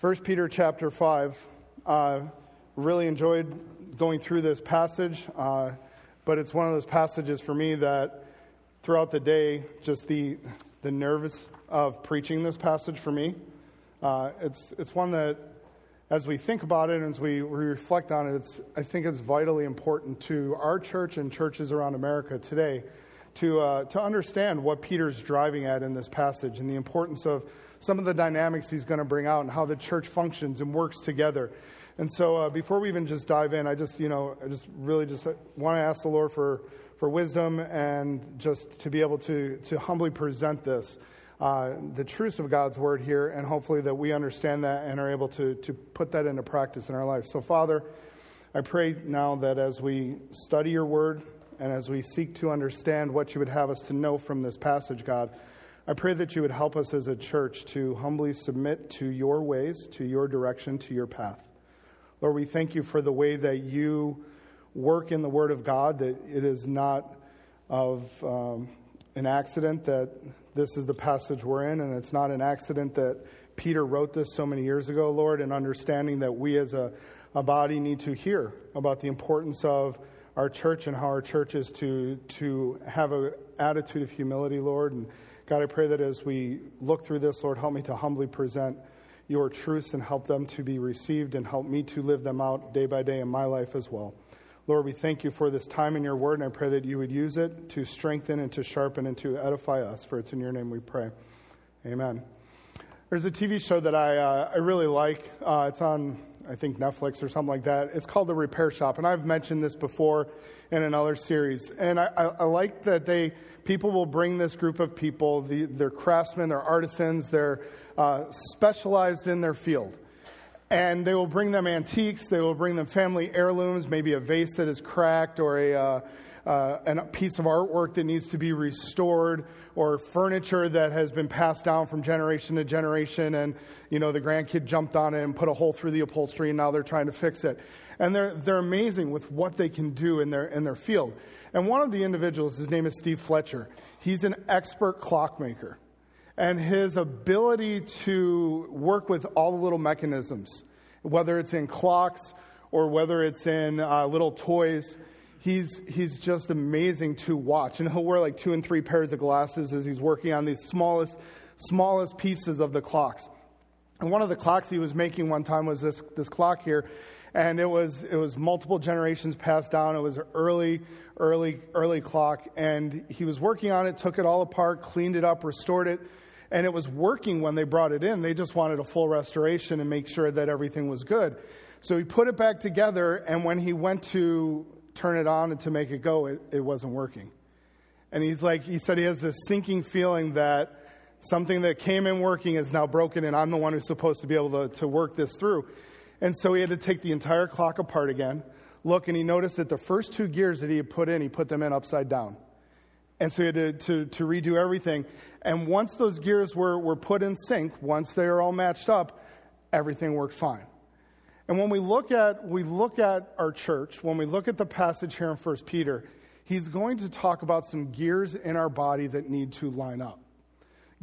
1 Peter chapter 5. Uh, really enjoyed going through this passage, uh, but it's one of those passages for me that throughout the day, just the, the nerves of preaching this passage for me, uh, it's, it's one that as we think about it and as we, we reflect on it, it's, I think it's vitally important to our church and churches around America today to, uh, to understand what Peter's driving at in this passage and the importance of some of the dynamics he's going to bring out and how the church functions and works together. And so, uh, before we even just dive in, I just, you know, I just really just want to ask the Lord for, for wisdom and just to be able to, to humbly present this, uh, the truths of God's word here, and hopefully that we understand that and are able to, to put that into practice in our life. So, Father, I pray now that as we study your word and as we seek to understand what you would have us to know from this passage, God, I pray that you would help us as a church to humbly submit to your ways, to your direction, to your path. Lord, we thank you for the way that you work in the Word of God, that it is not of um, an accident that this is the passage we're in, and it's not an accident that Peter wrote this so many years ago, Lord, and understanding that we as a, a body need to hear about the importance of our church and how our church is to, to have an attitude of humility, Lord, and God, I pray that as we look through this, Lord, help me to humbly present your truths and help them to be received and help me to live them out day by day in my life as well. Lord, we thank you for this time in your word, and I pray that you would use it to strengthen and to sharpen and to edify us. For it's in your name we pray. Amen. There's a TV show that I, uh, I really like. Uh, it's on, I think, Netflix or something like that. It's called The Repair Shop, and I've mentioned this before in another series. And I, I, I like that they people will bring this group of people, the, they're craftsmen, they're artisans, they're uh, specialized in their field. And they will bring them antiques, they will bring them family heirlooms, maybe a vase that is cracked or a, uh, uh, a piece of artwork that needs to be restored or furniture that has been passed down from generation to generation and you know the grandkid jumped on it and put a hole through the upholstery and now they're trying to fix it and they're, they're amazing with what they can do in their, in their field and one of the individuals, his name is Steve Fletcher. He's an expert clockmaker. And his ability to work with all the little mechanisms, whether it's in clocks or whether it's in uh, little toys, he's, he's just amazing to watch. And he'll wear like two and three pairs of glasses as he's working on these smallest, smallest pieces of the clocks. And one of the clocks he was making one time was this, this clock here and it was it was multiple generations passed down. It was early, early, early clock, and he was working on it, took it all apart, cleaned it up, restored it, and it was working when they brought it in. They just wanted a full restoration and make sure that everything was good. So he put it back together, and when he went to turn it on and to make it go, it, it wasn't working. And he's like, he said he has this sinking feeling that something that came in working is now broken, and I'm the one who's supposed to be able to, to work this through. And so he had to take the entire clock apart again, look, and he noticed that the first two gears that he had put in, he put them in upside down. And so he had to, to, to redo everything. And once those gears were, were put in sync, once they are all matched up, everything worked fine. And when we look at we look at our church, when we look at the passage here in 1 Peter, he's going to talk about some gears in our body that need to line up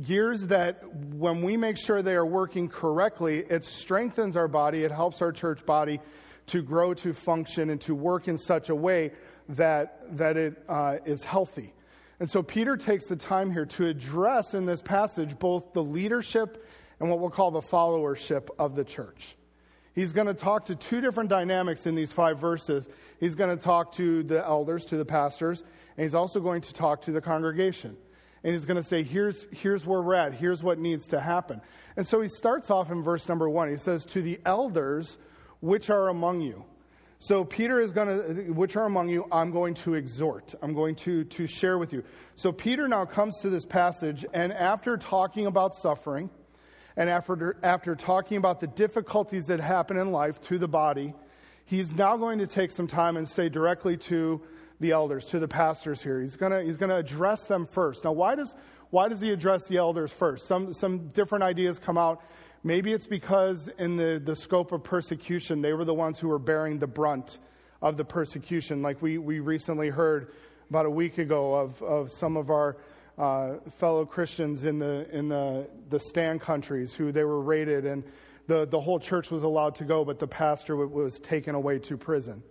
gears that when we make sure they are working correctly, it strengthens our body, it helps our church body to grow, to function, and to work in such a way that, that it uh, is healthy. And so Peter takes the time here to address in this passage both the leadership and what we'll call the followership of the church. He's going to talk to two different dynamics in these five verses. He's going to talk to the elders, to the pastors, and he's also going to talk to the congregation and he's going to say, here's, here's where we're at, here's what needs to happen. And so he starts off in verse number one. He says, To the elders which are among you. So Peter is going to, which are among you, I'm going to exhort. I'm going to, to share with you. So Peter now comes to this passage, and after talking about suffering, and after, after talking about the difficulties that happen in life to the body, he's now going to take some time and say directly to the elders, to the pastors here. He's going he's going to address them first. Now, why does, why does he address the elders first? Some, some different ideas come out. Maybe it's because, in the, the scope of persecution, they were the ones who were bearing the brunt of the persecution. Like we, we recently heard about a week ago of, of some of our uh, fellow Christians in the, in the, the stand countries who they were raided and the, the whole church was allowed to go, but the pastor was taken away to prison.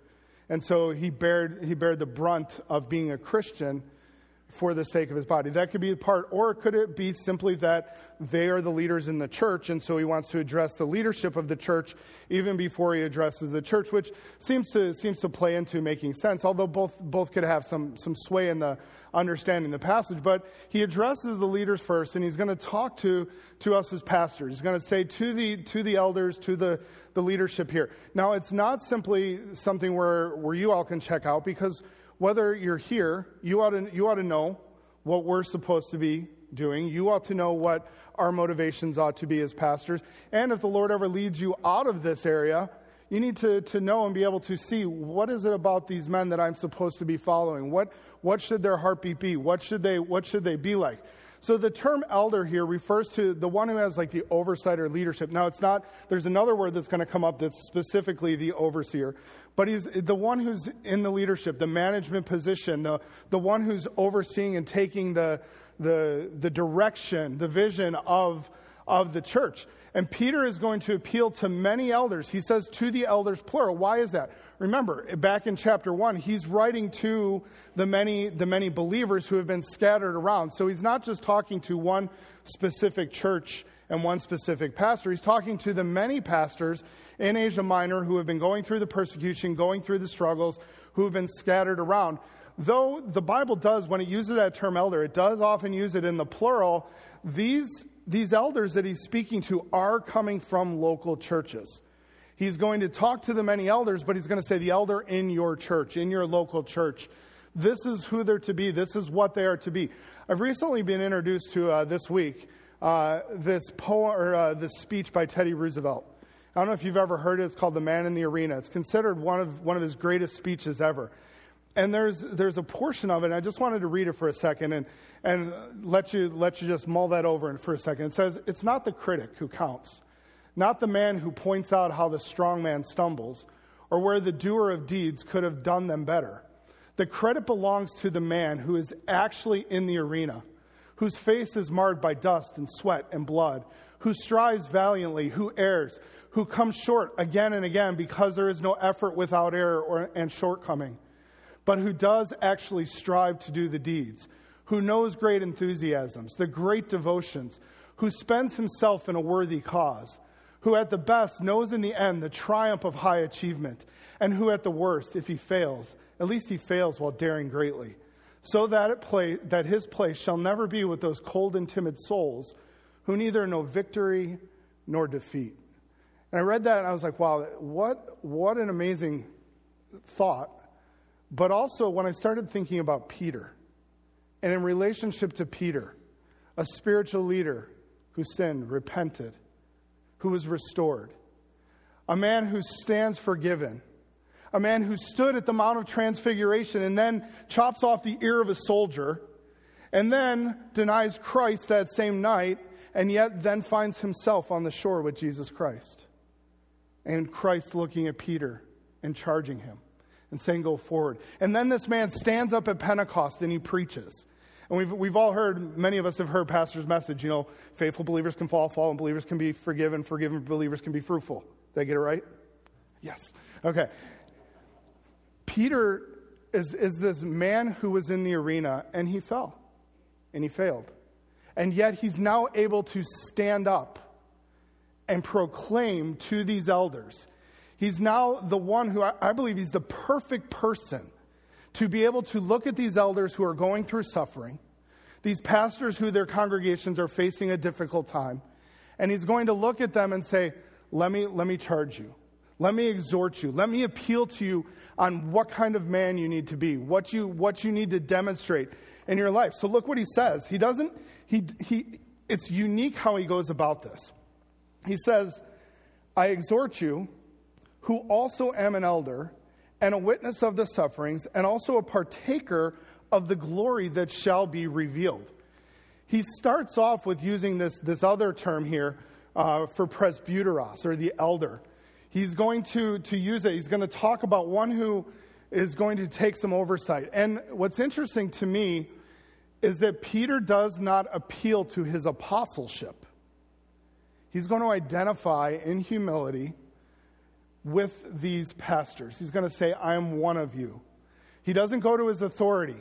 And so he bared, he bared the brunt of being a Christian for the sake of his body. That could be a part, or could it be simply that they are the leaders in the church, and so he wants to address the leadership of the church even before he addresses the church, which seems to seems to play into making sense. Although both both could have some some sway in the understanding the passage, but he addresses the leaders first, and he's going to talk to to us as pastors. He's going to say to the to the elders, to the the leadership here. Now, it's not simply something where where you all can check out because whether you're here, you ought to, you ought to know what we're supposed to be doing. You ought to know what our motivations ought to be as pastors. And if the Lord ever leads you out of this area, you need to, to know and be able to see what is it about these men that I'm supposed to be following? What, what should their heartbeat be? What should, they, what should they be like? So the term elder here refers to the one who has like the oversight or leadership. Now it's not, there's another word that's going to come up that's specifically the overseer. But he's the one who's in the leadership, the management position, the, the one who's overseeing and taking the, the, the direction, the vision of, of the church. And Peter is going to appeal to many elders. He says to the elders, plural. Why is that? Remember, back in chapter one, he's writing to the many, the many believers who have been scattered around. So he's not just talking to one specific church and one specific pastor. He's talking to the many pastors in Asia Minor who have been going through the persecution, going through the struggles, who have been scattered around. Though the Bible does, when it uses that term elder, it does often use it in the plural. These, these elders that he's speaking to are coming from local churches. He's going to talk to the many elders, but he's going to say, the elder in your church, in your local church. This is who they're to be. This is what they are to be. I've recently been introduced to uh, this week uh, this poem or uh, this speech by Teddy Roosevelt. I don't know if you've ever heard it. It's called "The Man in the Arena." It's considered one of one of his greatest speeches ever. And there's there's a portion of it. I just wanted to read it for a second and and let you let you just mull that over for a second. It says, "It's not the critic who counts, not the man who points out how the strong man stumbles, or where the doer of deeds could have done them better. The credit belongs to the man who is actually in the arena." whose face is marred by dust and sweat and blood, who strives valiantly, who errs, who comes short again and again because there is no effort without error or, and shortcoming, but who does actually strive to do the deeds, who knows great enthusiasms, the great devotions, who spends himself in a worthy cause, who at the best knows in the end the triumph of high achievement, and who at the worst, if he fails, at least he fails while daring greatly so that, play, that his place shall never be with those cold and timid souls who neither know victory nor defeat. And I read that and I was like, wow, what, what an amazing thought. But also, when I started thinking about Peter, and in relationship to Peter, a spiritual leader who sinned, repented, who was restored, a man who stands forgiven a man who stood at the Mount of Transfiguration and then chops off the ear of a soldier and then denies Christ that same night and yet then finds himself on the shore with Jesus Christ. And Christ looking at Peter and charging him and saying, Go forward. And then this man stands up at Pentecost and he preaches. And we've, we've all heard, many of us have heard Pastor's message, you know, faithful believers can fall, fallen believers can be forgiven, forgiven believers can be fruitful. Did I get it right? Yes. Okay. Peter is, is this man who was in the arena and he fell and he failed. And yet he's now able to stand up and proclaim to these elders. He's now the one who I, I believe he's the perfect person to be able to look at these elders who are going through suffering, these pastors who their congregations are facing a difficult time, and he's going to look at them and say, Let me, let me charge you. Let me exhort you. Let me appeal to you on what kind of man you need to be, what you, what you need to demonstrate in your life. So look what he says. He doesn't, he, he, it's unique how he goes about this. He says, I exhort you, who also am an elder and a witness of the sufferings, and also a partaker of the glory that shall be revealed. He starts off with using this, this other term here uh, for presbyteros, or the elder he's going to, to use it. He's going to talk about one who is going to take some oversight. And what's interesting to me is that Peter does not appeal to his apostleship. He's going to identify in humility with these pastors. He's going to say, I am one of you. He doesn't go to his authority.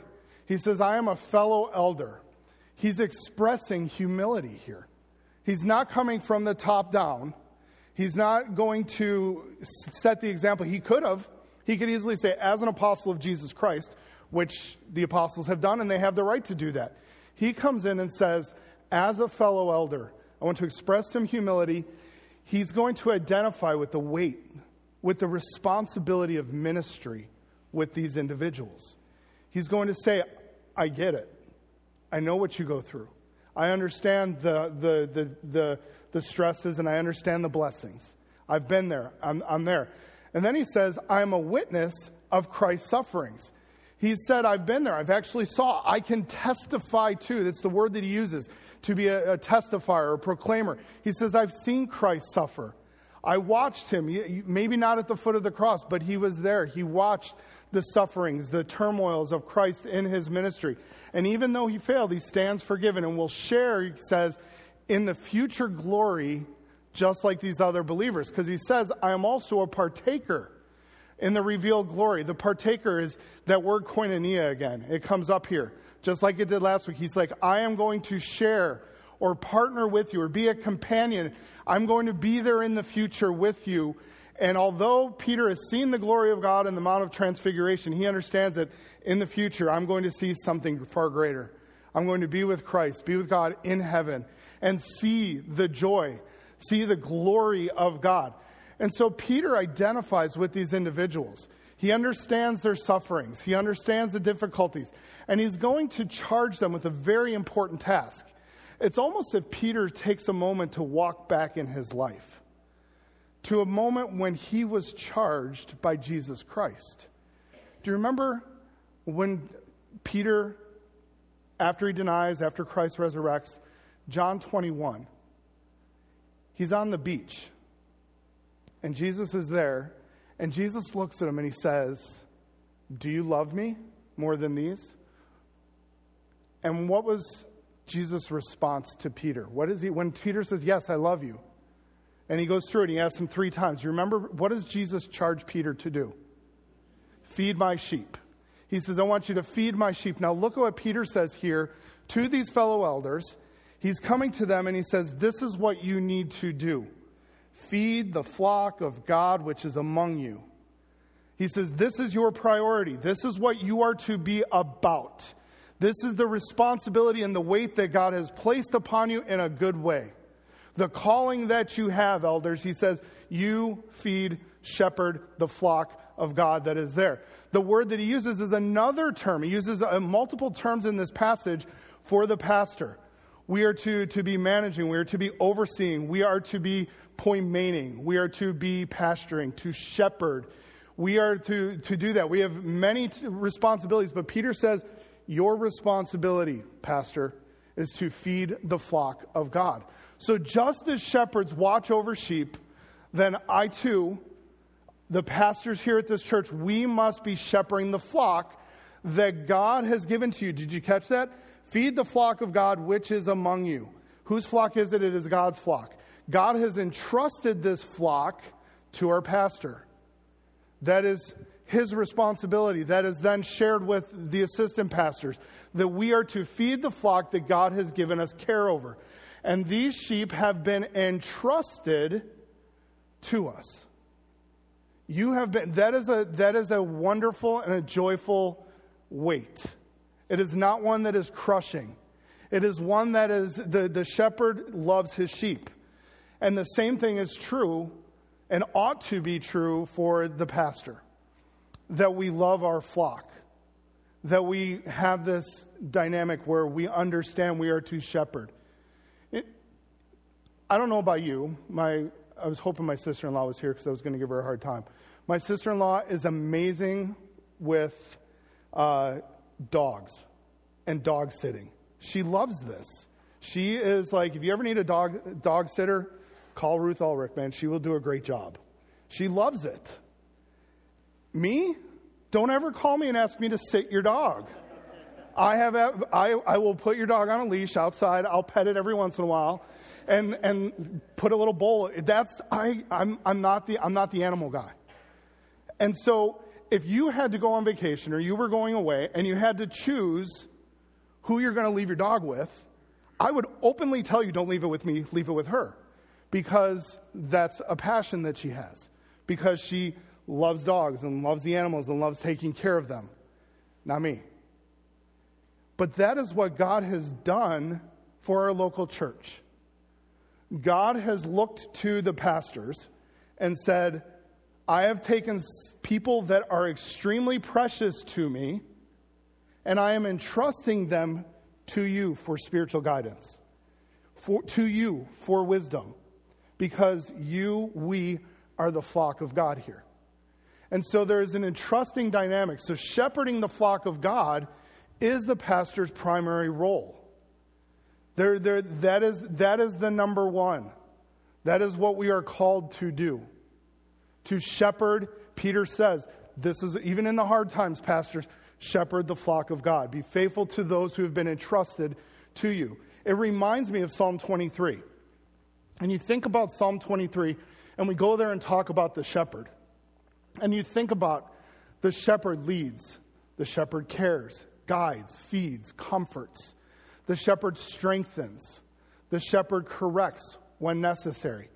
He says, I am a fellow elder. He's expressing humility here. He's not coming from the top down. He's not going to set the example. He could have. He could easily say, as an apostle of Jesus Christ, which the apostles have done, and they have the right to do that. He comes in and says, as a fellow elder, I want to express some humility. He's going to identify with the weight, with the responsibility of ministry with these individuals. He's going to say, I get it. I know what you go through. I understand the, the, the, the, the stresses and I understand the blessings. I've been there. I'm, I'm there. And then he says, I'm a witness of Christ's sufferings. He said, I've been there. I've actually saw. I can testify too. That's the word that he uses to be a, a testifier, a proclaimer. He says, I've seen Christ suffer. I watched him, maybe not at the foot of the cross, but he was there. He watched the sufferings, the turmoils of Christ in his ministry. And even though he failed, he stands forgiven and will share, he says, in the future glory, just like these other believers. Because he says, I am also a partaker in the revealed glory. The partaker is that word koinonia again. It comes up here, just like it did last week. He's like, I am going to share or partner with you or be a companion. I'm going to be there in the future with you and although Peter has seen the glory of God in the Mount of Transfiguration, he understands that in the future, I'm going to see something far greater. I'm going to be with Christ, be with God in heaven, and see the joy, see the glory of God. And so Peter identifies with these individuals. He understands their sufferings, he understands the difficulties, and he's going to charge them with a very important task. It's almost if Peter takes a moment to walk back in his life to a moment when he was charged by Jesus Christ. Do you remember when Peter, after he denies, after Christ resurrects, John 21, he's on the beach and Jesus is there, and Jesus looks at him and he says, Do you love me more than these? And what was Jesus' response to Peter? What is he, when Peter says, Yes, I love you? And he goes through it. He asks him three times. Remember, what does Jesus charge Peter to do? Feed my sheep. He says, I want you to feed my sheep. Now, look at what Peter says here to these fellow elders. He's coming to them and he says, This is what you need to do feed the flock of God which is among you. He says, This is your priority. This is what you are to be about. This is the responsibility and the weight that God has placed upon you in a good way the calling that you have, elders, he says, you feed, shepherd the flock of God that is there. The word that he uses is another term. He uses uh, multiple terms in this passage for the pastor. We are to, to be managing, we are to be overseeing, we are to be poimaning, we are to be pasturing, to shepherd. We are to, to do that. We have many responsibilities, but Peter says, Your responsibility, pastor, is to feed the flock of God. So just as shepherds watch over sheep, then I too, the pastors here at this church, we must be shepherding the flock that God has given to you. Did you catch that? Feed the flock of God which is among you. Whose flock is it? It is God's flock. God has entrusted this flock to our pastor. That is his responsibility. That is then shared with the assistant pastors. That we are to feed the flock that God has given us care over and these sheep have been entrusted to us. You have been, that is a, that is a wonderful and a joyful weight. It is not one that is crushing. It is one that is, the, the shepherd loves his sheep. And the same thing is true and ought to be true for the pastor that we love our flock, that we have this dynamic where we understand we are to shepherd. I don't know about you. My, I was hoping my sister in law was here because I was going to give her a hard time. My sister in law is amazing with uh, dogs and dog sitting. She loves this. She is like, if you ever need a dog, dog sitter, call Ruth Ulrich, man. She will do a great job. She loves it. Me? Don't ever call me and ask me to sit your dog. I have, I, I will put your dog on a leash outside. I'll pet it every once in a while and, and put a little bowl. That's, I, I'm, I'm, not the, I'm not the animal guy. And so if you had to go on vacation or you were going away and you had to choose who you're going to leave your dog with, I would openly tell you don't leave it with me, leave it with her. Because that's a passion that she has. Because she loves dogs and loves the animals and loves taking care of them. Not me. But that is what God has done for our local church. God has looked to the pastors and said, I have taken people that are extremely precious to me, and I am entrusting them to you for spiritual guidance, for, to you for wisdom, because you, we, are the flock of God here. And so there is an entrusting dynamic. So, shepherding the flock of God is the pastor's primary role. There, there, that, is, that is the number one. That is what we are called to do. To shepherd, Peter says, this is even in the hard times, pastors, shepherd the flock of God. Be faithful to those who have been entrusted to you. It reminds me of Psalm 23. And you think about Psalm 23, and we go there and talk about the shepherd. And you think about the shepherd leads, the shepherd cares, guides, feeds, comforts. The shepherd strengthens. The shepherd corrects when necessary.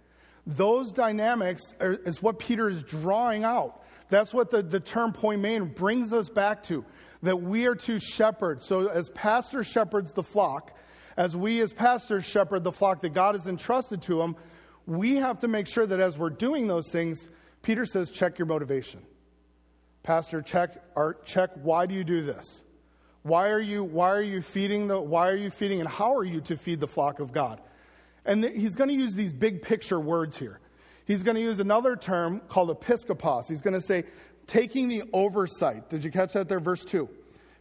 Those dynamics are, is what Peter is drawing out. That's what the, the term poimen brings us back to, that we are to shepherd. So as pastor shepherds the flock, as we as pastors shepherd the flock that God has entrusted to them, we have to make sure that as we're doing those things, Peter says, check your motivation. Pastor, check, check why do you do this? Why are you, why are you feeding the, why are you feeding and how are you to feed the flock of God? And th- he's going to use these big picture words here. He's going to use another term called episkopos. He's going to say, taking the oversight. Did you catch that there? Verse 2.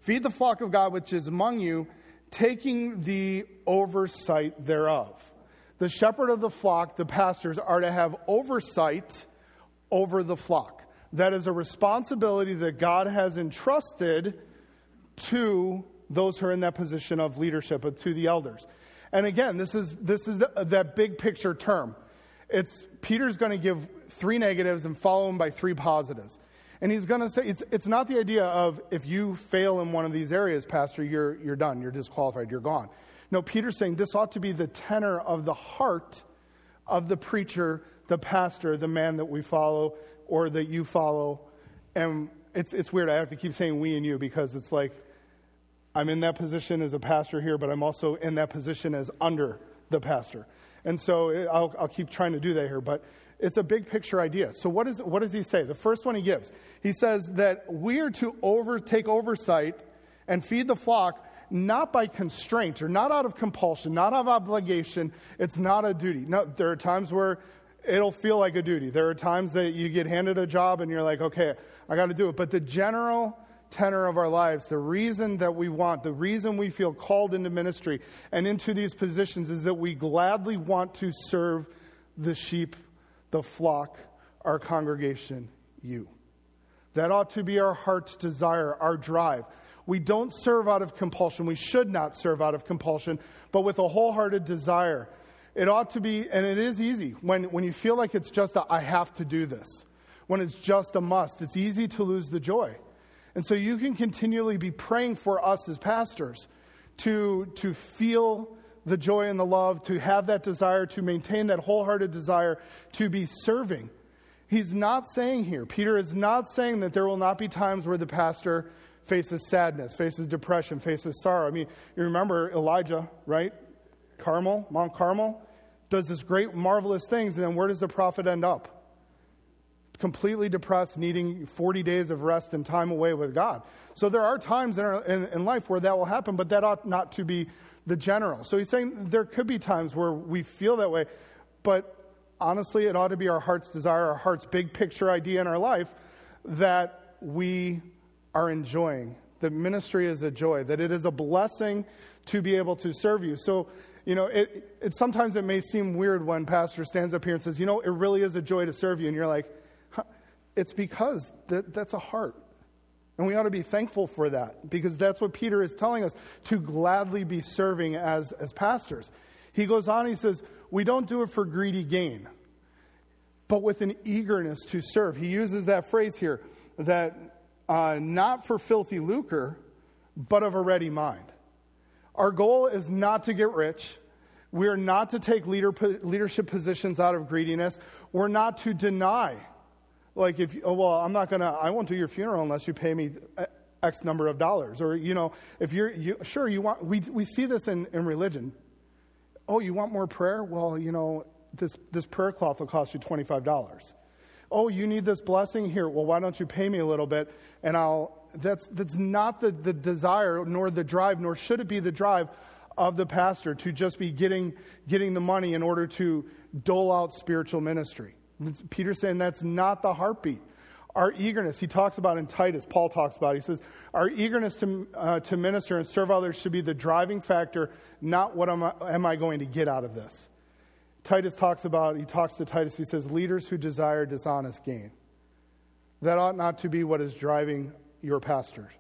Feed the flock of God which is among you, taking the oversight thereof. The shepherd of the flock, the pastors, are to have oversight over the flock. That is a responsibility that God has entrusted to those who are in that position of leadership, to the elders. And again, this is, this is the, that big picture term. It's, Peter's going to give three negatives and follow them by three positives. And he's going to say, it's, it's not the idea of if you fail in one of these areas, Pastor, you're, you're done, you're disqualified, you're gone. No, Peter's saying this ought to be the tenor of the heart of the preacher, the pastor, the man that we follow or that you follow. And it's, it's weird. I have to keep saying we and you because it's like I'm in that position as a pastor here, but I'm also in that position as under the pastor. And so I'll, I'll keep trying to do that here, but it's a big picture idea. So what, is, what does he say? The first one he gives, he says that we are to over, take oversight and feed the flock not by constraint or not out of compulsion, not out of obligation. It's not a duty. No, there are times where it'll feel like a duty. There are times that you get handed a job and you're like, okay, I got to do it. But the general tenor of our lives, the reason that we want, the reason we feel called into ministry and into these positions is that we gladly want to serve the sheep, the flock, our congregation, you. That ought to be our heart's desire, our drive. We don't serve out of compulsion. We should not serve out of compulsion, but with a wholehearted desire. It ought to be, and it is easy when, when you feel like it's just a, I have to do this. When it's just a must, it's easy to lose the joy. And so you can continually be praying for us as pastors to, to feel the joy and the love, to have that desire, to maintain that wholehearted desire to be serving. He's not saying here, Peter is not saying that there will not be times where the pastor faces sadness, faces depression, faces sorrow. I mean, you remember Elijah, right? Carmel, Mount Carmel, does this great, marvelous things, and then where does the prophet end up? completely depressed, needing 40 days of rest and time away with God. So there are times in, our, in, in, life where that will happen, but that ought not to be the general. So he's saying there could be times where we feel that way, but honestly, it ought to be our heart's desire, our heart's big picture idea in our life that we are enjoying. That ministry is a joy, that it is a blessing to be able to serve you. So you know, it, it, sometimes it may seem weird when pastor stands up here and says, you know, it really is a joy to serve you. And you're like, it's because that, that's a heart. And we ought to be thankful for that because that's what Peter is telling us to gladly be serving as, as pastors. He goes on, he says, We don't do it for greedy gain, but with an eagerness to serve. He uses that phrase here that uh, not for filthy lucre, but of a ready mind. Our goal is not to get rich. We're not to take leader, leadership positions out of greediness. We're not to deny. Like, if, oh, well, I'm not going to, I won't do your funeral unless you pay me uh, X number of dollars. Or, you know, if you're, you, sure, you want, we, we see this in, in religion. Oh, you want more prayer? Well, you know, this, this prayer cloth will cost you $25. Oh, you need this blessing? Here, well, why don't you pay me a little bit and I'll, that's, that's not the, the desire nor the drive, nor should it be the drive of the pastor to just be getting, getting the money in order to dole out spiritual ministry. Peter's saying that's not the heartbeat. Our eagerness, he talks about in Titus, Paul talks about, he says, our eagerness to, uh, to minister and serve others should be the driving factor, not what am I, am I going to get out of this. Titus talks about, he talks to Titus, he says, leaders who desire dishonest gain. That ought not to be what is driving your pastors.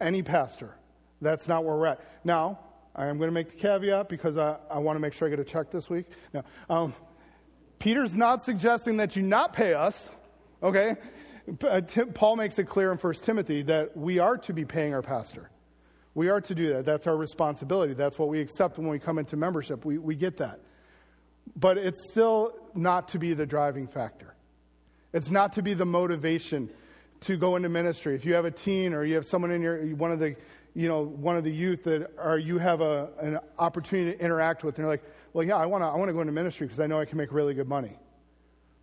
Any pastor. That's not where we're at. Now, I am going to make the caveat because I, I want to make sure I get a check this week. No. Um, Peter's not suggesting that you not pay us, okay? Uh, Paul makes it clear in 1 Timothy that we are to be paying our pastor. We are to do that. That's our responsibility. That's what we accept when we come into membership. We, we get that. But it's still not to be the driving factor. It's not to be the motivation to go into ministry. If you have a teen or you have someone in your one of the you know one of the youth that are you have a, an opportunity to interact with, and you're like, well, yeah, I want to I want to go into ministry because I know I can make really good money.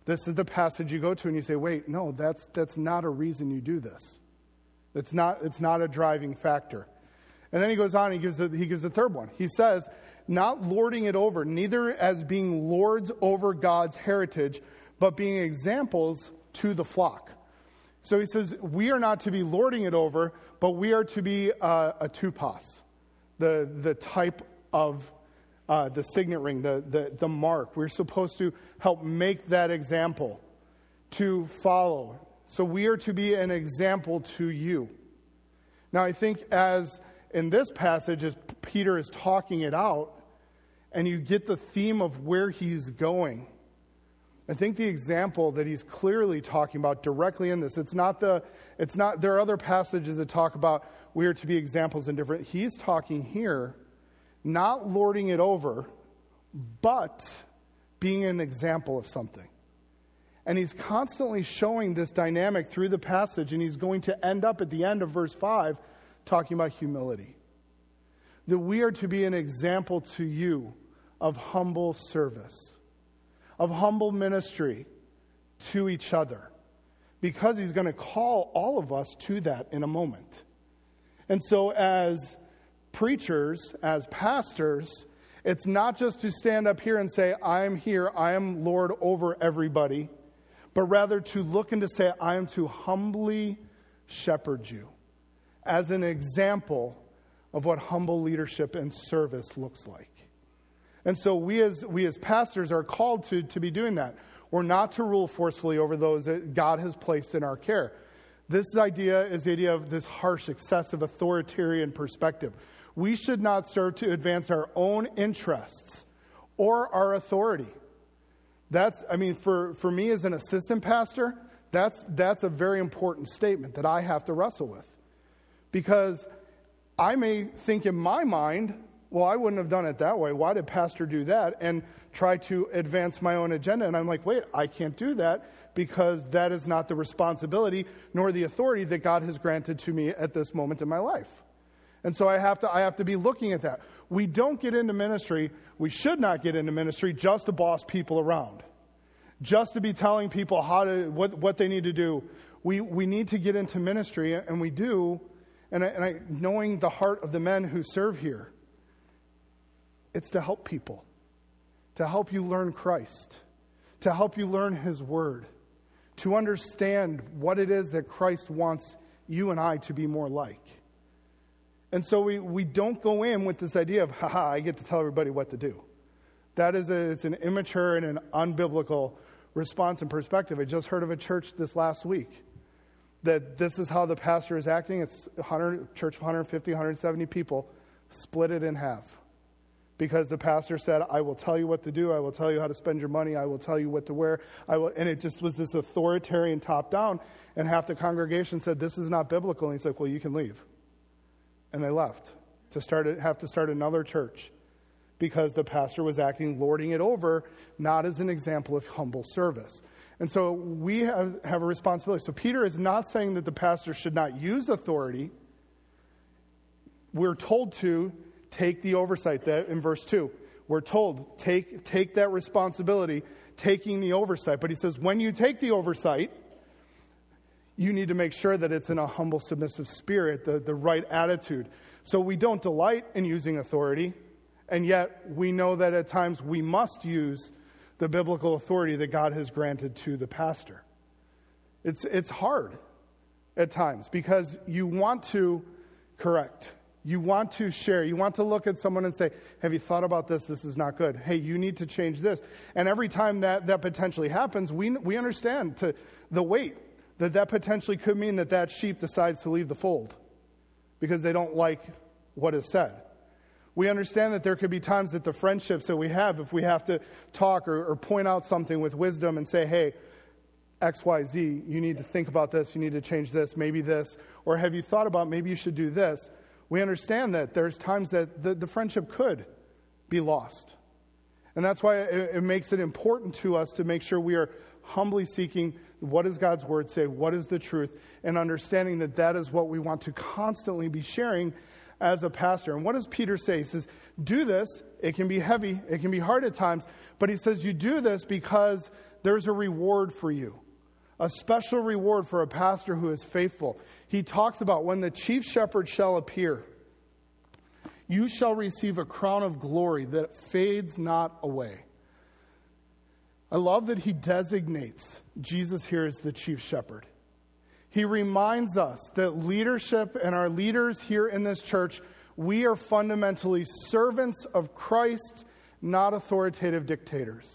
This is the passage you go to, and you say, wait, no, that's that's not a reason you do this. It's not it's not a driving factor. And then he goes on. He gives a, he gives a third one. He says, not lording it over, neither as being lords over God's heritage, but being examples to the flock. So he says, we are not to be lording it over, but we are to be uh, a tupas, the, the type of uh, the signet ring, the, the, the mark. We're supposed to help make that example to follow. So we are to be an example to you. Now, I think as in this passage, as Peter is talking it out, and you get the theme of where he's going I think the example that he's clearly talking about directly in this, it's not the, it's not, there are other passages that talk about we are to be examples in different, he's talking here, not lording it over, but being an example of something. And he's constantly showing this dynamic through the passage, and he's going to end up at the end of verse 5 talking about humility. That we are to be an example to you of humble service of humble ministry to each other because he's going to call all of us to that in a moment. And so, as preachers, as pastors, it's not just to stand up here and say, I'm here, I am Lord over everybody, but rather to look and to say, I am to humbly shepherd you as an example of what humble leadership and service looks like. And so we as, we as pastors are called to, to be doing that. We're not to rule forcefully over those that God has placed in our care. This idea is the idea of this harsh, excessive, authoritarian perspective. We should not serve to advance our own interests or our authority. That's, I mean, for, for me as an assistant pastor, that's, that's a very important statement that I have to wrestle with. Because I may think in my mind well, I wouldn't have done it that way. Why did Pastor do that? And try to advance my own agenda. And I'm like, wait, I can't do that because that is not the responsibility nor the authority that God has granted to me at this moment in my life. And so I have to, I have to be looking at that. We don't get into ministry, we should not get into ministry just to boss people around, just to be telling people how to, what, what they need to do. We, we need to get into ministry, and we do, and, I, and I, knowing the heart of the men who serve here it's to help people, to help you learn Christ, to help you learn His Word, to understand what it is that Christ wants you and I to be more like. And so we, we don't go in with this idea of, haha, I get to tell everybody what to do. That is a, it's an immature and an unbiblical response and perspective. I just heard of a church this last week that this is how the pastor is acting. It's 100, church of 150, 170 people, split it in half because the pastor said, I will tell you what to do. I will tell you how to spend your money. I will tell you what to wear. I will, and it just was this authoritarian top down. And half the congregation said, This is not biblical. And he's like, Well, you can leave. And they left to start, have to start another church because the pastor was acting, lording it over, not as an example of humble service. And so we have, have a responsibility. So Peter is not saying that the pastor should not use authority. We're told to take the oversight that in verse 2. We're told take take that responsibility, taking the oversight. But he says when you take the oversight, you need to make sure that it's in a humble, submissive spirit, the, the right attitude. So we don't delight in using authority, and yet we know that at times we must use the biblical authority that God has granted to the pastor. It's, it's hard at times because you want to correct. You want to share. You want to look at someone and say, Have you thought about this? This is not good. Hey, you need to change this. And every time that, that potentially happens, we, we understand to the weight that that potentially could mean that that sheep decides to leave the fold because they don't like what is said. We understand that there could be times that the friendships that we have, if we have to talk or, or point out something with wisdom and say, hey, XYZ, you need to think about this, you need to change this, maybe this, or have you thought about maybe you should do this? We understand that there's times that the, the friendship could be lost. And that's why it, it makes it important to us to make sure we are humbly seeking what does God's word say, what is the truth, and understanding that that is what we want to constantly be sharing as a pastor. And what does Peter say? He says, Do this. It can be heavy, it can be hard at times, but he says, You do this because there's a reward for you, a special reward for a pastor who is faithful. He talks about when the chief shepherd shall appear, you shall receive a crown of glory that fades not away. I love that he designates Jesus here as the chief shepherd. He reminds us that leadership and our leaders here in this church, we are fundamentally servants of Christ, not authoritative dictators.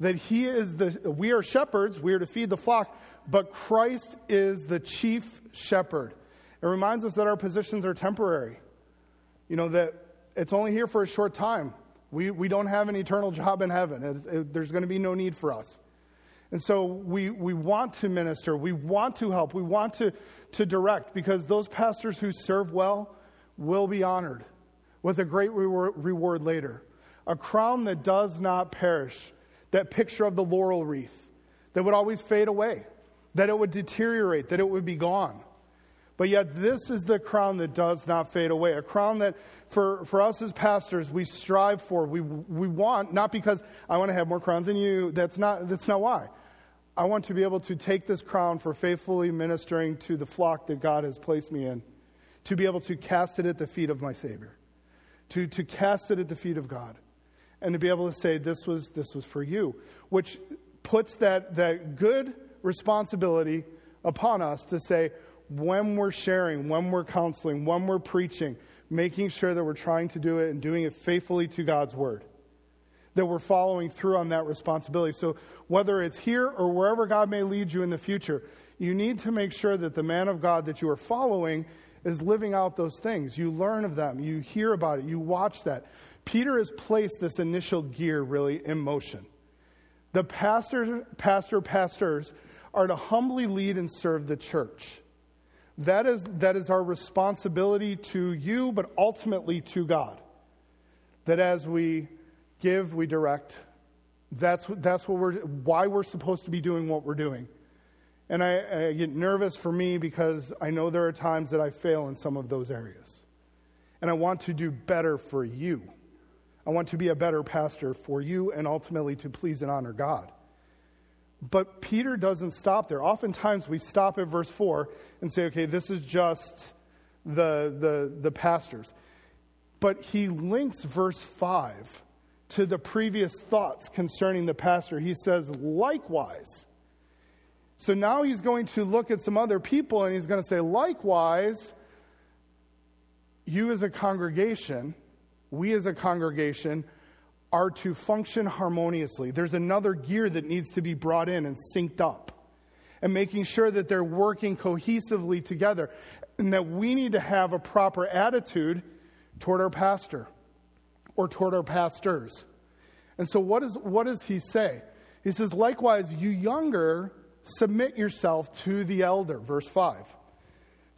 That he is the, we are shepherds, we are to feed the flock, but Christ is the chief shepherd. It reminds us that our positions are temporary. You know, that it's only here for a short time. We, we don't have an eternal job in heaven. It, it, there's going to be no need for us. And so we, we want to minister, we want to help, we want to, to direct because those pastors who serve well will be honored with a great reward, reward later. A crown that does not perish, that picture of the laurel wreath that would always fade away, that it would deteriorate, that it would be gone. But yet, this is the crown that does not fade away. A crown that, for, for us as pastors, we strive for. We, we want, not because I want to have more crowns than you. That's not, that's not why. I want to be able to take this crown for faithfully ministering to the flock that God has placed me in, to be able to cast it at the feet of my Savior, to, to cast it at the feet of God, and to be able to say, This was, this was for you, which puts that, that good responsibility upon us to say, when we're sharing, when we're counseling, when we're preaching, making sure that we're trying to do it and doing it faithfully to God's word that we're following through on that responsibility. So, whether it's here or wherever God may lead you in the future, you need to make sure that the man of God that you are following is living out those things. You learn of them, you hear about it, you watch that. Peter has placed this initial gear really in motion. The pastor, pastor, pastors are to humbly lead and serve the church. That is, that is our responsibility to you, but ultimately to God. That as we give, we direct. That's, that's what we're, why we're supposed to be doing what we're doing. And I, I get nervous for me because I know there are times that I fail in some of those areas. And I want to do better for you. I want to be a better pastor for you and ultimately to please and honor God. But Peter doesn't stop there. Oftentimes we stop at verse 4 and say, okay, this is just the, the, the pastors. But he links verse 5 to the previous thoughts concerning the pastor. He says, likewise. So now he's going to look at some other people and he's going to say, likewise, you as a congregation, we as a congregation, are to function harmoniously. There's another gear that needs to be brought in and synced up. And making sure that they're working cohesively together. And that we need to have a proper attitude toward our pastor or toward our pastors. And so, what, is, what does he say? He says, Likewise, you younger, submit yourself to the elder. Verse 5.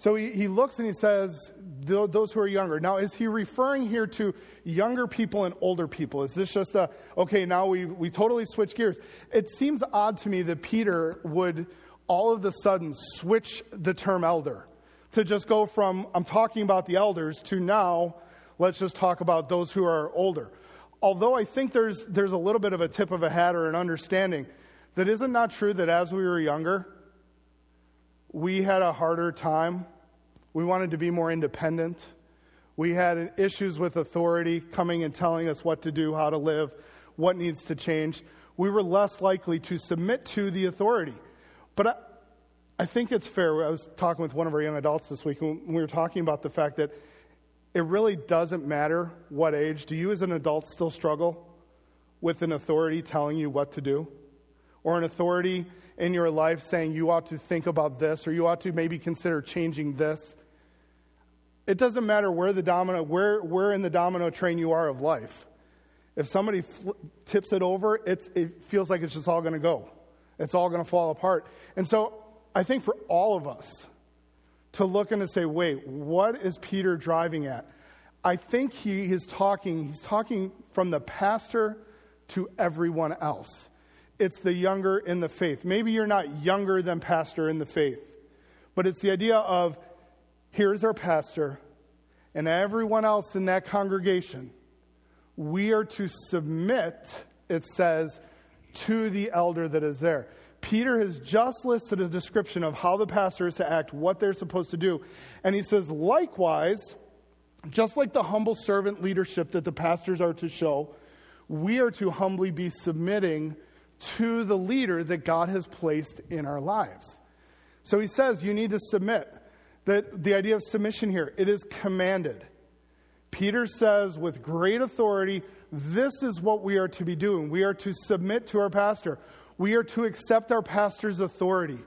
So he, he looks and he says, Those who are younger. Now, is he referring here to younger people and older people? Is this just a, okay, now we, we totally switch gears? It seems odd to me that Peter would all of a sudden switch the term elder to just go from, I'm talking about the elders, to now, let's just talk about those who are older although I think there's, there's a little bit of a tip of a hat or an understanding that isn't not true that as we were younger, we had a harder time. We wanted to be more independent. We had issues with authority coming and telling us what to do, how to live, what needs to change. We were less likely to submit to the authority. But I, I think it's fair. I was talking with one of our young adults this week, and we were talking about the fact that it really doesn't matter what age. Do you, as an adult, still struggle with an authority telling you what to do? Or an authority in your life saying you ought to think about this or you ought to maybe consider changing this? It doesn't matter where the domino, where, where in the domino train you are of life. If somebody fl- tips it over, it feels like it's just all going to go. It's all going to fall apart. And so I think for all of us, to look and to say, wait, what is Peter driving at? I think he is talking, he's talking from the pastor to everyone else. It's the younger in the faith. Maybe you're not younger than pastor in the faith, but it's the idea of here's our pastor and everyone else in that congregation. We are to submit, it says, to the elder that is there. Peter has just listed a description of how the pastor is to act, what they're supposed to do. And he says, likewise, just like the humble servant leadership that the pastors are to show, we are to humbly be submitting to the leader that God has placed in our lives. So he says, you need to submit. That the idea of submission here, it is commanded. Peter says with great authority, this is what we are to be doing. We are to submit to our pastor. We are to accept our pastor's authority.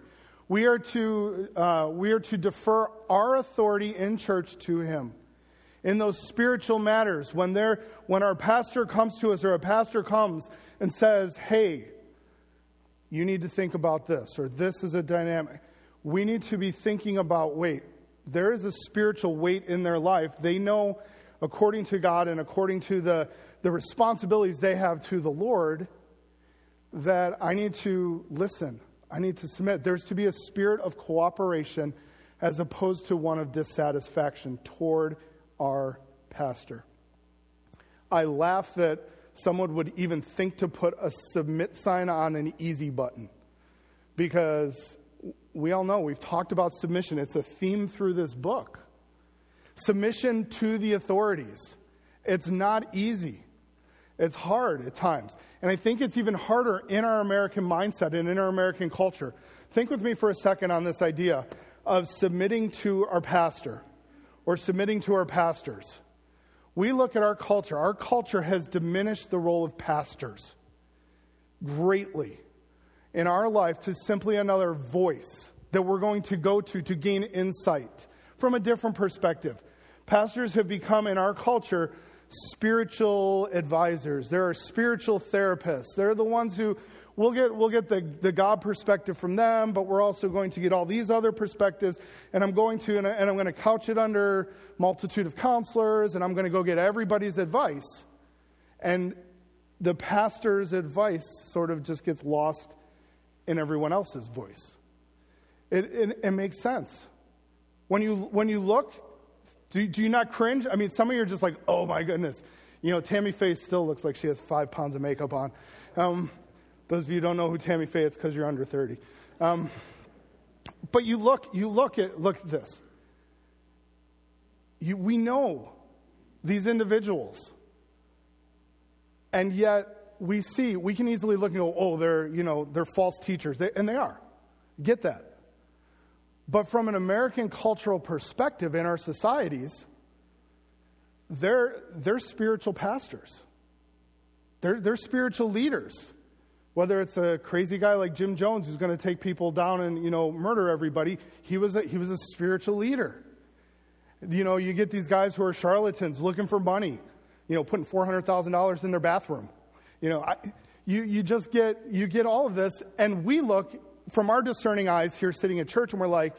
We are to, uh, we are to defer our authority in church to him. In those spiritual matters, when, when our pastor comes to us or a pastor comes and says, hey, you need to think about this, or this is a dynamic, we need to be thinking about weight. there is a spiritual weight in their life. They know, according to God and according to the, the responsibilities they have to the Lord, that I need to listen. I need to submit. There's to be a spirit of cooperation as opposed to one of dissatisfaction toward our pastor. I laugh that someone would even think to put a submit sign on an easy button because we all know we've talked about submission. It's a theme through this book. Submission to the authorities. It's not easy. It's hard at times. And I think it's even harder in our American mindset and in our American culture. Think with me for a second on this idea of submitting to our pastor or submitting to our pastors. We look at our culture. Our culture has diminished the role of pastors greatly in our life to simply another voice that we're going to go to to gain insight from a different perspective. Pastors have become in our culture spiritual advisors. There are spiritual therapists. They're the ones who we'll get, we'll get the, the God perspective from them, but we're also going to get all these other perspectives. And I'm going to, and, I, and I'm going to couch it under multitude of counselors, and I'm going to go get everybody's advice. And the pastor's advice sort of just gets lost in everyone else's voice. It, it, it makes sense. When you, when you look do, do you not cringe? I mean, some of you are just like, oh my goodness. You know, Tammy Faye still looks like she has five pounds of makeup on. Um, those of you who don't know who Tammy Faye is because you're under 30. Um, but you look, you look at, look at this. You, we know these individuals. And yet we see, we can easily look and go, oh, they're, you know, they're false teachers. They, and they are. Get that. But from an American cultural perspective in our societies, they're, they're spiritual pastors. They're, they're spiritual leaders. Whether it's a crazy guy like Jim Jones who's going to take people down and, you know, murder everybody, he was a, he was a spiritual leader. You know, you get these guys who are charlatans looking for money. You know, putting $400,000 in their bathroom. You know, I, you, you just get, you get all of this, and we look from our discerning eyes here sitting at church, and we're like,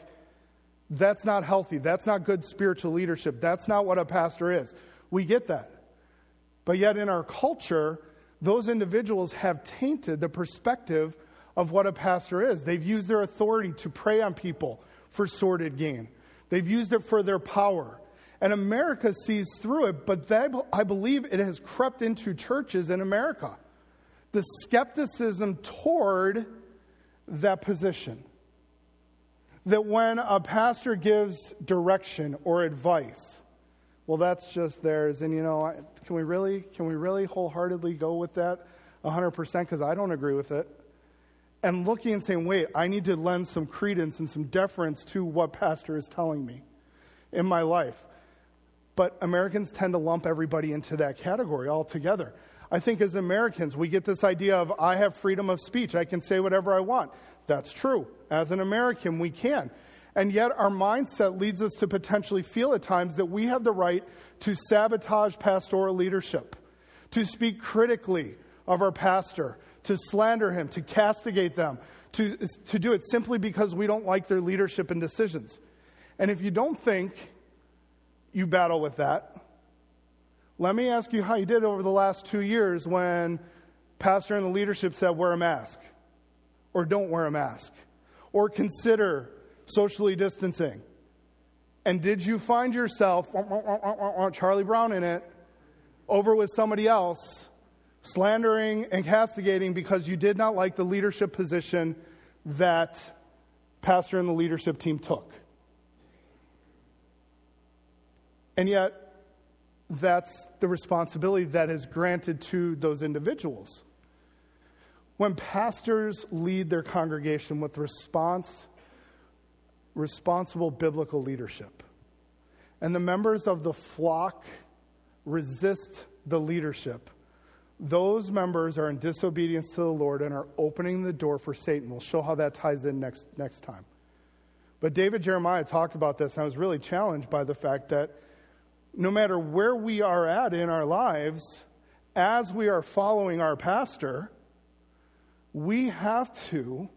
that's not healthy. That's not good spiritual leadership. That's not what a pastor is. We get that. But yet, in our culture, those individuals have tainted the perspective of what a pastor is. They've used their authority to prey on people for sordid gain, they've used it for their power. And America sees through it, but I believe it has crept into churches in America. The skepticism toward that position. That when a pastor gives direction or advice, well, that's just theirs. And you know, can we really, can we really wholeheartedly go with that 100%? Because I don't agree with it. And looking and saying, wait, I need to lend some credence and some deference to what pastor is telling me in my life. But Americans tend to lump everybody into that category altogether. I think as Americans, we get this idea of I have freedom of speech. I can say whatever I want. That's true. As an American, we can. And yet, our mindset leads us to potentially feel at times that we have the right to sabotage pastoral leadership, to speak critically of our pastor, to slander him, to castigate them, to, to do it simply because we don't like their leadership and decisions. And if you don't think you battle with that, let me ask you how you did over the last two years when pastor and the leadership said, wear a mask, or don't wear a mask, or consider socially distancing. And did you find yourself, Charlie Brown in it, over with somebody else, slandering and castigating because you did not like the leadership position that pastor and the leadership team took? And yet, that's the responsibility that is granted to those individuals. When pastors lead their congregation with response responsible biblical leadership. And the members of the flock resist the leadership. Those members are in disobedience to the Lord and are opening the door for Satan. We'll show how that ties in next, next time. But David Jeremiah talked about this, and I was really challenged by the fact that no matter where we are at in our lives, as we are following our pastor, we have to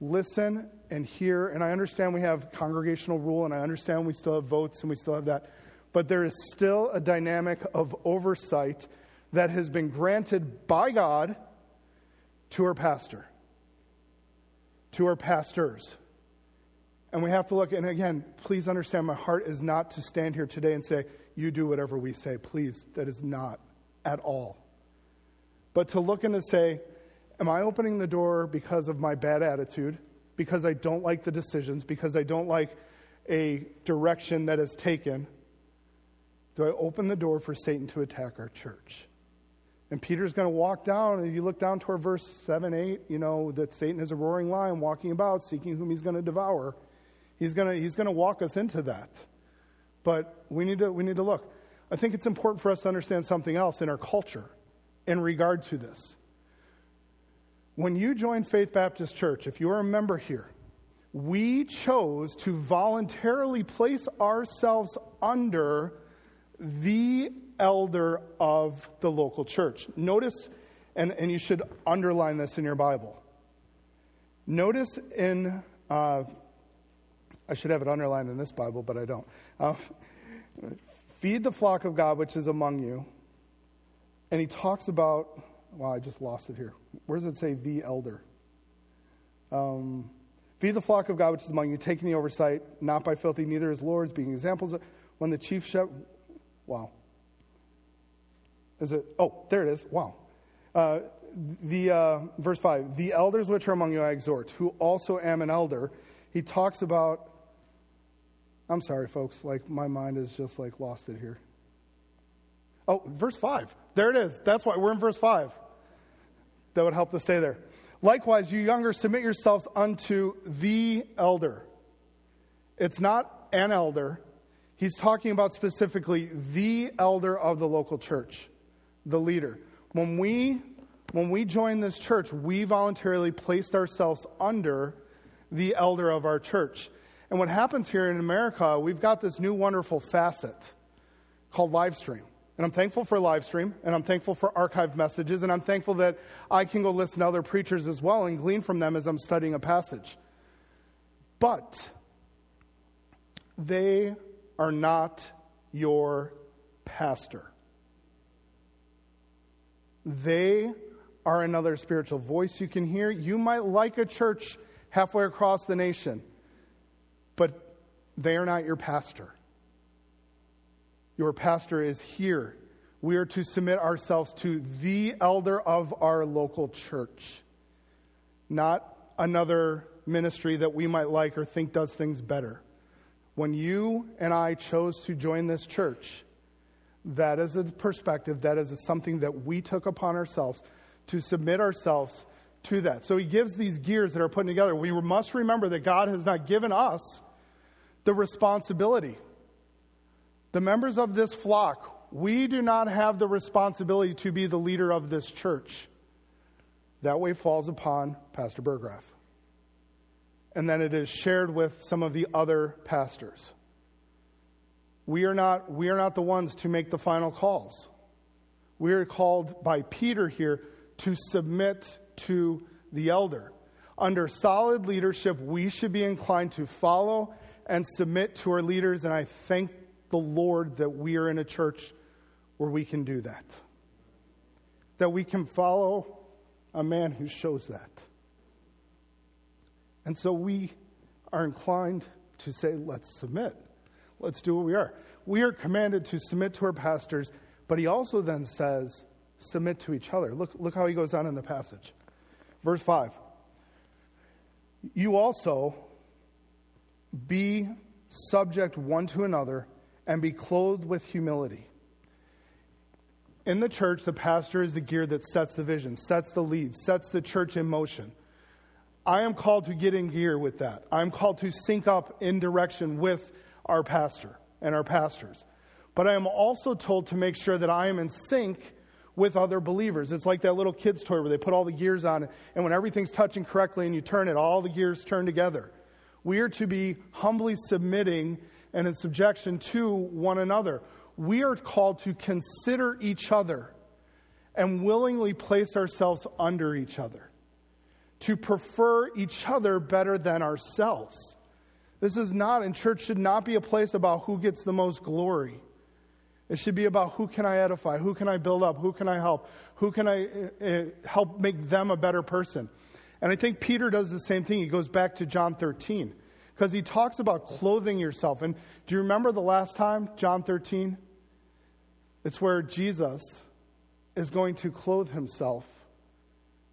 listen and hear. And I understand we have congregational rule, and I understand we still have votes and we still have that. But there is still a dynamic of oversight that has been granted by God to our pastor, to our pastors. And we have to look, and again, please understand my heart is not to stand here today and say, you do whatever we say. Please, that is not at all. But to look and to say, am I opening the door because of my bad attitude? because I don't like the decisions, because I don't like a direction that is taken, do I open the door for Satan to attack our church? And Peter's going to walk down, and you look down toward verse 7, 8, you know, that Satan is a roaring lion walking about, seeking whom he's going to devour. He's going to, he's going to walk us into that. But we need, to, we need to look. I think it's important for us to understand something else in our culture in regard to this. When you joined Faith Baptist Church, if you're a member here, we chose to voluntarily place ourselves under the elder of the local church. Notice, and, and you should underline this in your Bible. Notice in, uh, I should have it underlined in this Bible, but I don't. Uh, Feed the flock of God which is among you. And he talks about Wow, I just lost it here. Where does it say the elder? Um, Feed the flock of God which is among you, taking the oversight, not by filthy, neither as lords, being examples. Of, when the chief shepherd, wow. Is it? Oh, there it is. Wow. Uh, the uh, verse five: the elders which are among you I exhort, who also am an elder. He talks about. I'm sorry, folks. Like my mind is just like lost it here. Oh, verse five. There it is. That's why we're in verse five that would help to stay there. Likewise, you younger, submit yourselves unto the elder. It's not an elder. He's talking about specifically the elder of the local church, the leader. When we when we join this church, we voluntarily placed ourselves under the elder of our church. And what happens here in America, we've got this new wonderful facet called live stream. And I'm thankful for live stream, and I'm thankful for archived messages, and I'm thankful that I can go listen to other preachers as well and glean from them as I'm studying a passage. But they are not your pastor. They are another spiritual voice you can hear. You might like a church halfway across the nation, but they are not your pastor. Your pastor is here. We are to submit ourselves to the elder of our local church, not another ministry that we might like or think does things better. When you and I chose to join this church, that is a perspective, that is something that we took upon ourselves to submit ourselves to that. So he gives these gears that are put together. We must remember that God has not given us the responsibility the members of this flock, we do not have the responsibility to be the leader of this church. That way falls upon Pastor Burgraff. And then it is shared with some of the other pastors. We are not, we are not the ones to make the final calls. We are called by Peter here to submit to the elder. Under solid leadership, we should be inclined to follow and submit to our leaders, and I thank the Lord that we are in a church where we can do that. That we can follow a man who shows that. And so we are inclined to say, let's submit. Let's do what we are. We are commanded to submit to our pastors, but he also then says, submit to each other. Look, look how he goes on in the passage. Verse 5 You also be subject one to another and be clothed with humility. In the church, the pastor is the gear that sets the vision, sets the lead, sets the church in motion. I am called to get in gear with that. I'm called to sync up in direction with our pastor and our pastors. But I am also told to make sure that I am in sync with other believers. It's like that little kid's toy where they put all the gears on, it, and when everything's touching correctly and you turn it, all the gears turn together. We are to be humbly submitting and in subjection to one another. We are called to consider each other and willingly place ourselves under each other, to prefer each other better than ourselves. This is not, and church should not be a place about who gets the most glory. It should be about who can I edify, who can I build up, who can I help, who can I uh, help make them a better person. And I think Peter does the same thing. He goes back to John 13 because he talks about clothing yourself. And do you remember the last time, John 13? It's where Jesus is going to clothe himself,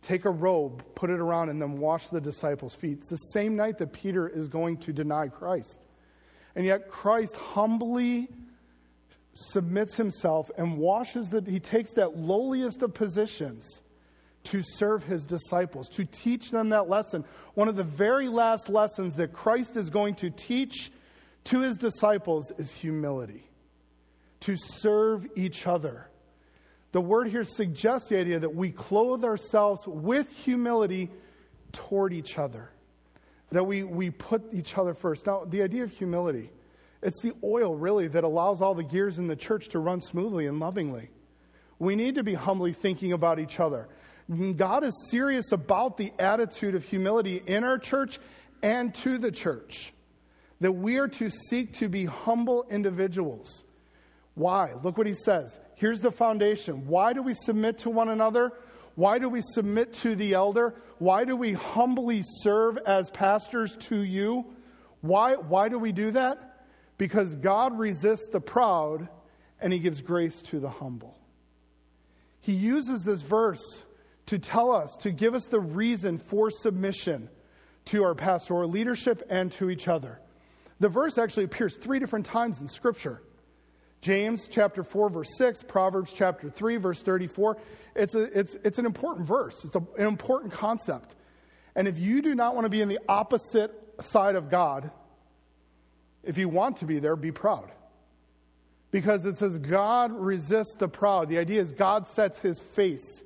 take a robe, put it around, and then wash the disciples' feet. It's the same night that Peter is going to deny Christ. And yet Christ humbly submits himself and washes the, he takes that lowliest of positions to serve his disciples, to teach them that lesson. One of the very last lessons that Christ is going to teach to his disciples is humility, to serve each other. The word here suggests the idea that we clothe ourselves with humility toward each other, that we, we put each other first. Now, the idea of humility, it's the oil really that allows all the gears in the church to run smoothly and lovingly. We need to be humbly thinking about each other. God is serious about the attitude of humility in our church and to the church. That we are to seek to be humble individuals. Why? Look what he says. Here's the foundation. Why do we submit to one another? Why do we submit to the elder? Why do we humbly serve as pastors to you? Why, why do we do that? Because God resists the proud and he gives grace to the humble. He uses this verse to tell us, to give us the reason for submission to our pastoral leadership and to each other. The verse actually appears three different times in Scripture. James chapter 4, verse 6, Proverbs chapter 3, verse 34. It's, a, it's, it's an important verse, it's a, an important concept. And if you do not want to be in the opposite side of God, if you want to be there, be proud. Because it says God resists the proud. The idea is God sets his face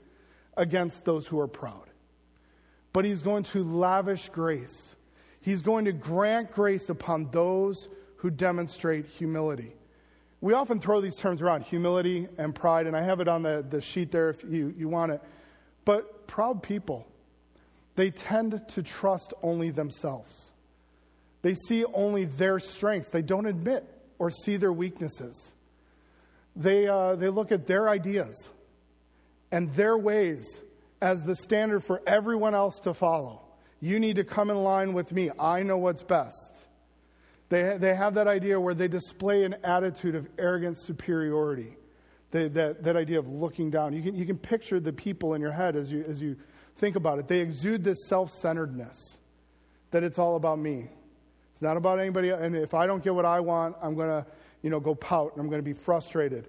against those who are proud. But he's going to lavish grace. He's going to grant grace upon those who demonstrate humility. we often throw these terms around humility and pride, and I have it on the, the sheet there if you, you want it. But proud people, they tend to trust only themselves. They see only their strengths. They don't admit or see their weaknesses. They, uh, they look at their ideas and their ways as the standard for everyone else to follow. You need to come in line with me. I know what's best. They, they have that idea where they display an attitude of arrogant superiority. They, that, that idea of looking down. You can, you can picture the people in your head as you, as you think about it. They exude this self centeredness that it's all about me. It's not about anybody. And if I don't get what I want, I'm going to you know, go pout and I'm going to be frustrated.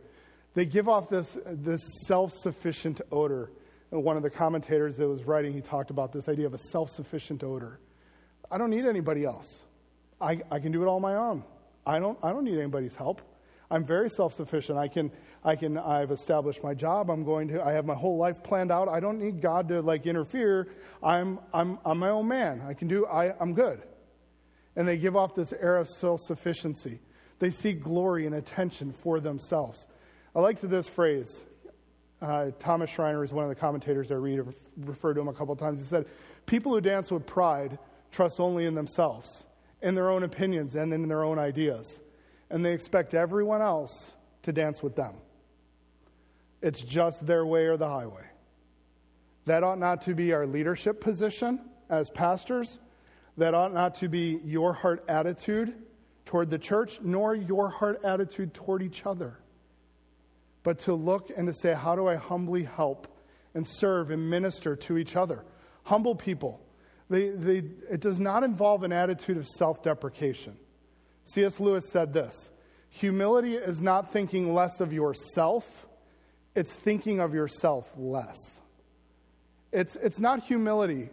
They give off this, this self sufficient odor. One of the commentators that was writing, he talked about this idea of a self sufficient odor. I don't need anybody else. I, I can do it all on my own. I don't, I don't need anybody's help. I'm very self sufficient. I can, I can, I've established my job. I'm going to, I have my whole life planned out. I don't need God to like interfere. I'm, I'm, I'm my own man. I can do, I, I'm good. And they give off this air of self sufficiency. They seek glory and attention for themselves. I liked this phrase. Uh, Thomas Schreiner is one of the commentators I read, I've referred to him a couple of times. He said, People who dance with pride trust only in themselves, in their own opinions, and in their own ideas. And they expect everyone else to dance with them. It's just their way or the highway. That ought not to be our leadership position as pastors. That ought not to be your heart attitude toward the church, nor your heart attitude toward each other. But to look and to say, how do I humbly help and serve and minister to each other? Humble people. They, they, it does not involve an attitude of self deprecation. C.S. Lewis said this Humility is not thinking less of yourself, it's thinking of yourself less. It's, it's not humility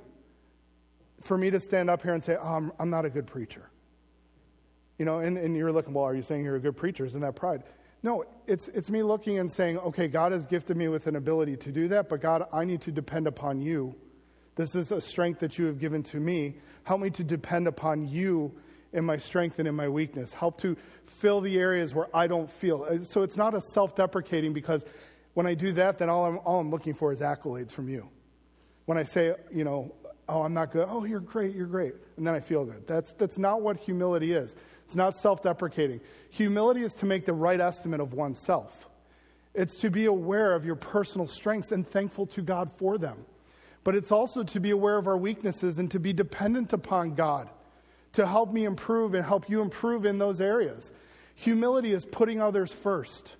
for me to stand up here and say, oh, I'm, I'm not a good preacher. You know, and, and you're looking, well, are you saying you're a good preacher? Isn't that pride? No, it's, it's me looking and saying, okay, God has gifted me with an ability to do that, but God, I need to depend upon you. This is a strength that you have given to me. Help me to depend upon you in my strength and in my weakness. Help to fill the areas where I don't feel. Uh, so it's not a self deprecating because when I do that, then all I'm, all I'm looking for is accolades from you. When I say, you know, oh, I'm not good, oh, you're great, you're great, and then I feel good. That's, that's not what humility is. It's not self deprecating. Humility is to make the right estimate of oneself, it's to be aware of your personal strengths and thankful to God for them. But it's also to be aware of our weaknesses and to be dependent upon God to help me improve and help you improve in those areas. Humility is putting others first.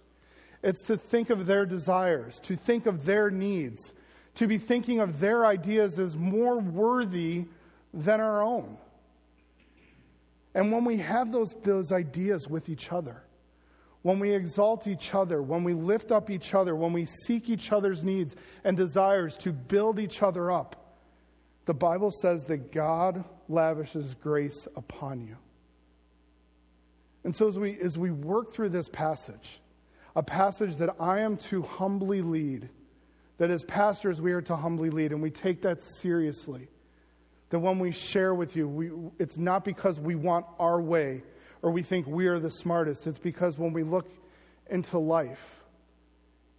It's to think of their desires, to think of their needs, to be thinking of their ideas as more worthy than our own. And when we have those, those ideas with each other, when we exalt each other, when we lift up each other, when we seek each other's needs and desires to build each other up, the Bible says that God lavishes grace upon you. And so, as we, as we work through this passage, a passage that I am to humbly lead, that as pastors we are to humbly lead, and we take that seriously, that when we share with you, we, it's not because we want our way or we think we are the smartest. It's because when we look into life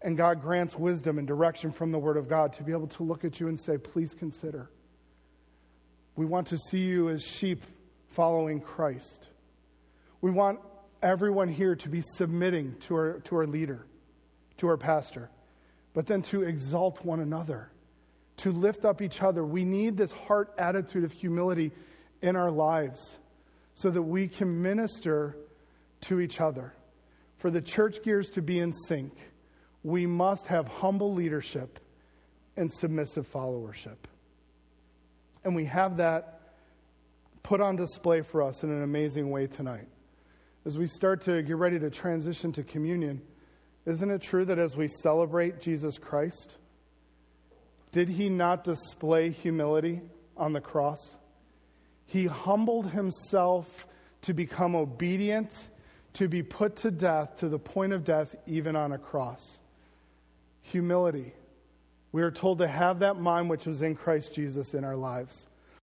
and God grants wisdom and direction from the Word of God, to be able to look at you and say, please consider. We want to see you as sheep following Christ. We want everyone here to be submitting to our, to our leader, to our pastor, but then to exalt one another, to lift up each other. We need this heart attitude of humility in our lives so that we can minister to each other. For the church gears to be in sync, we must have humble leadership and submissive followership. And we have that put on display for us in an amazing way tonight. As we start to get ready to transition to communion, isn't it true that as we celebrate Jesus Christ, did he not display humility on the cross? He humbled himself to become obedient, to be put to death, to the point of death, even on a cross. Humility. We are told to have that mind which was in Christ Jesus in our lives.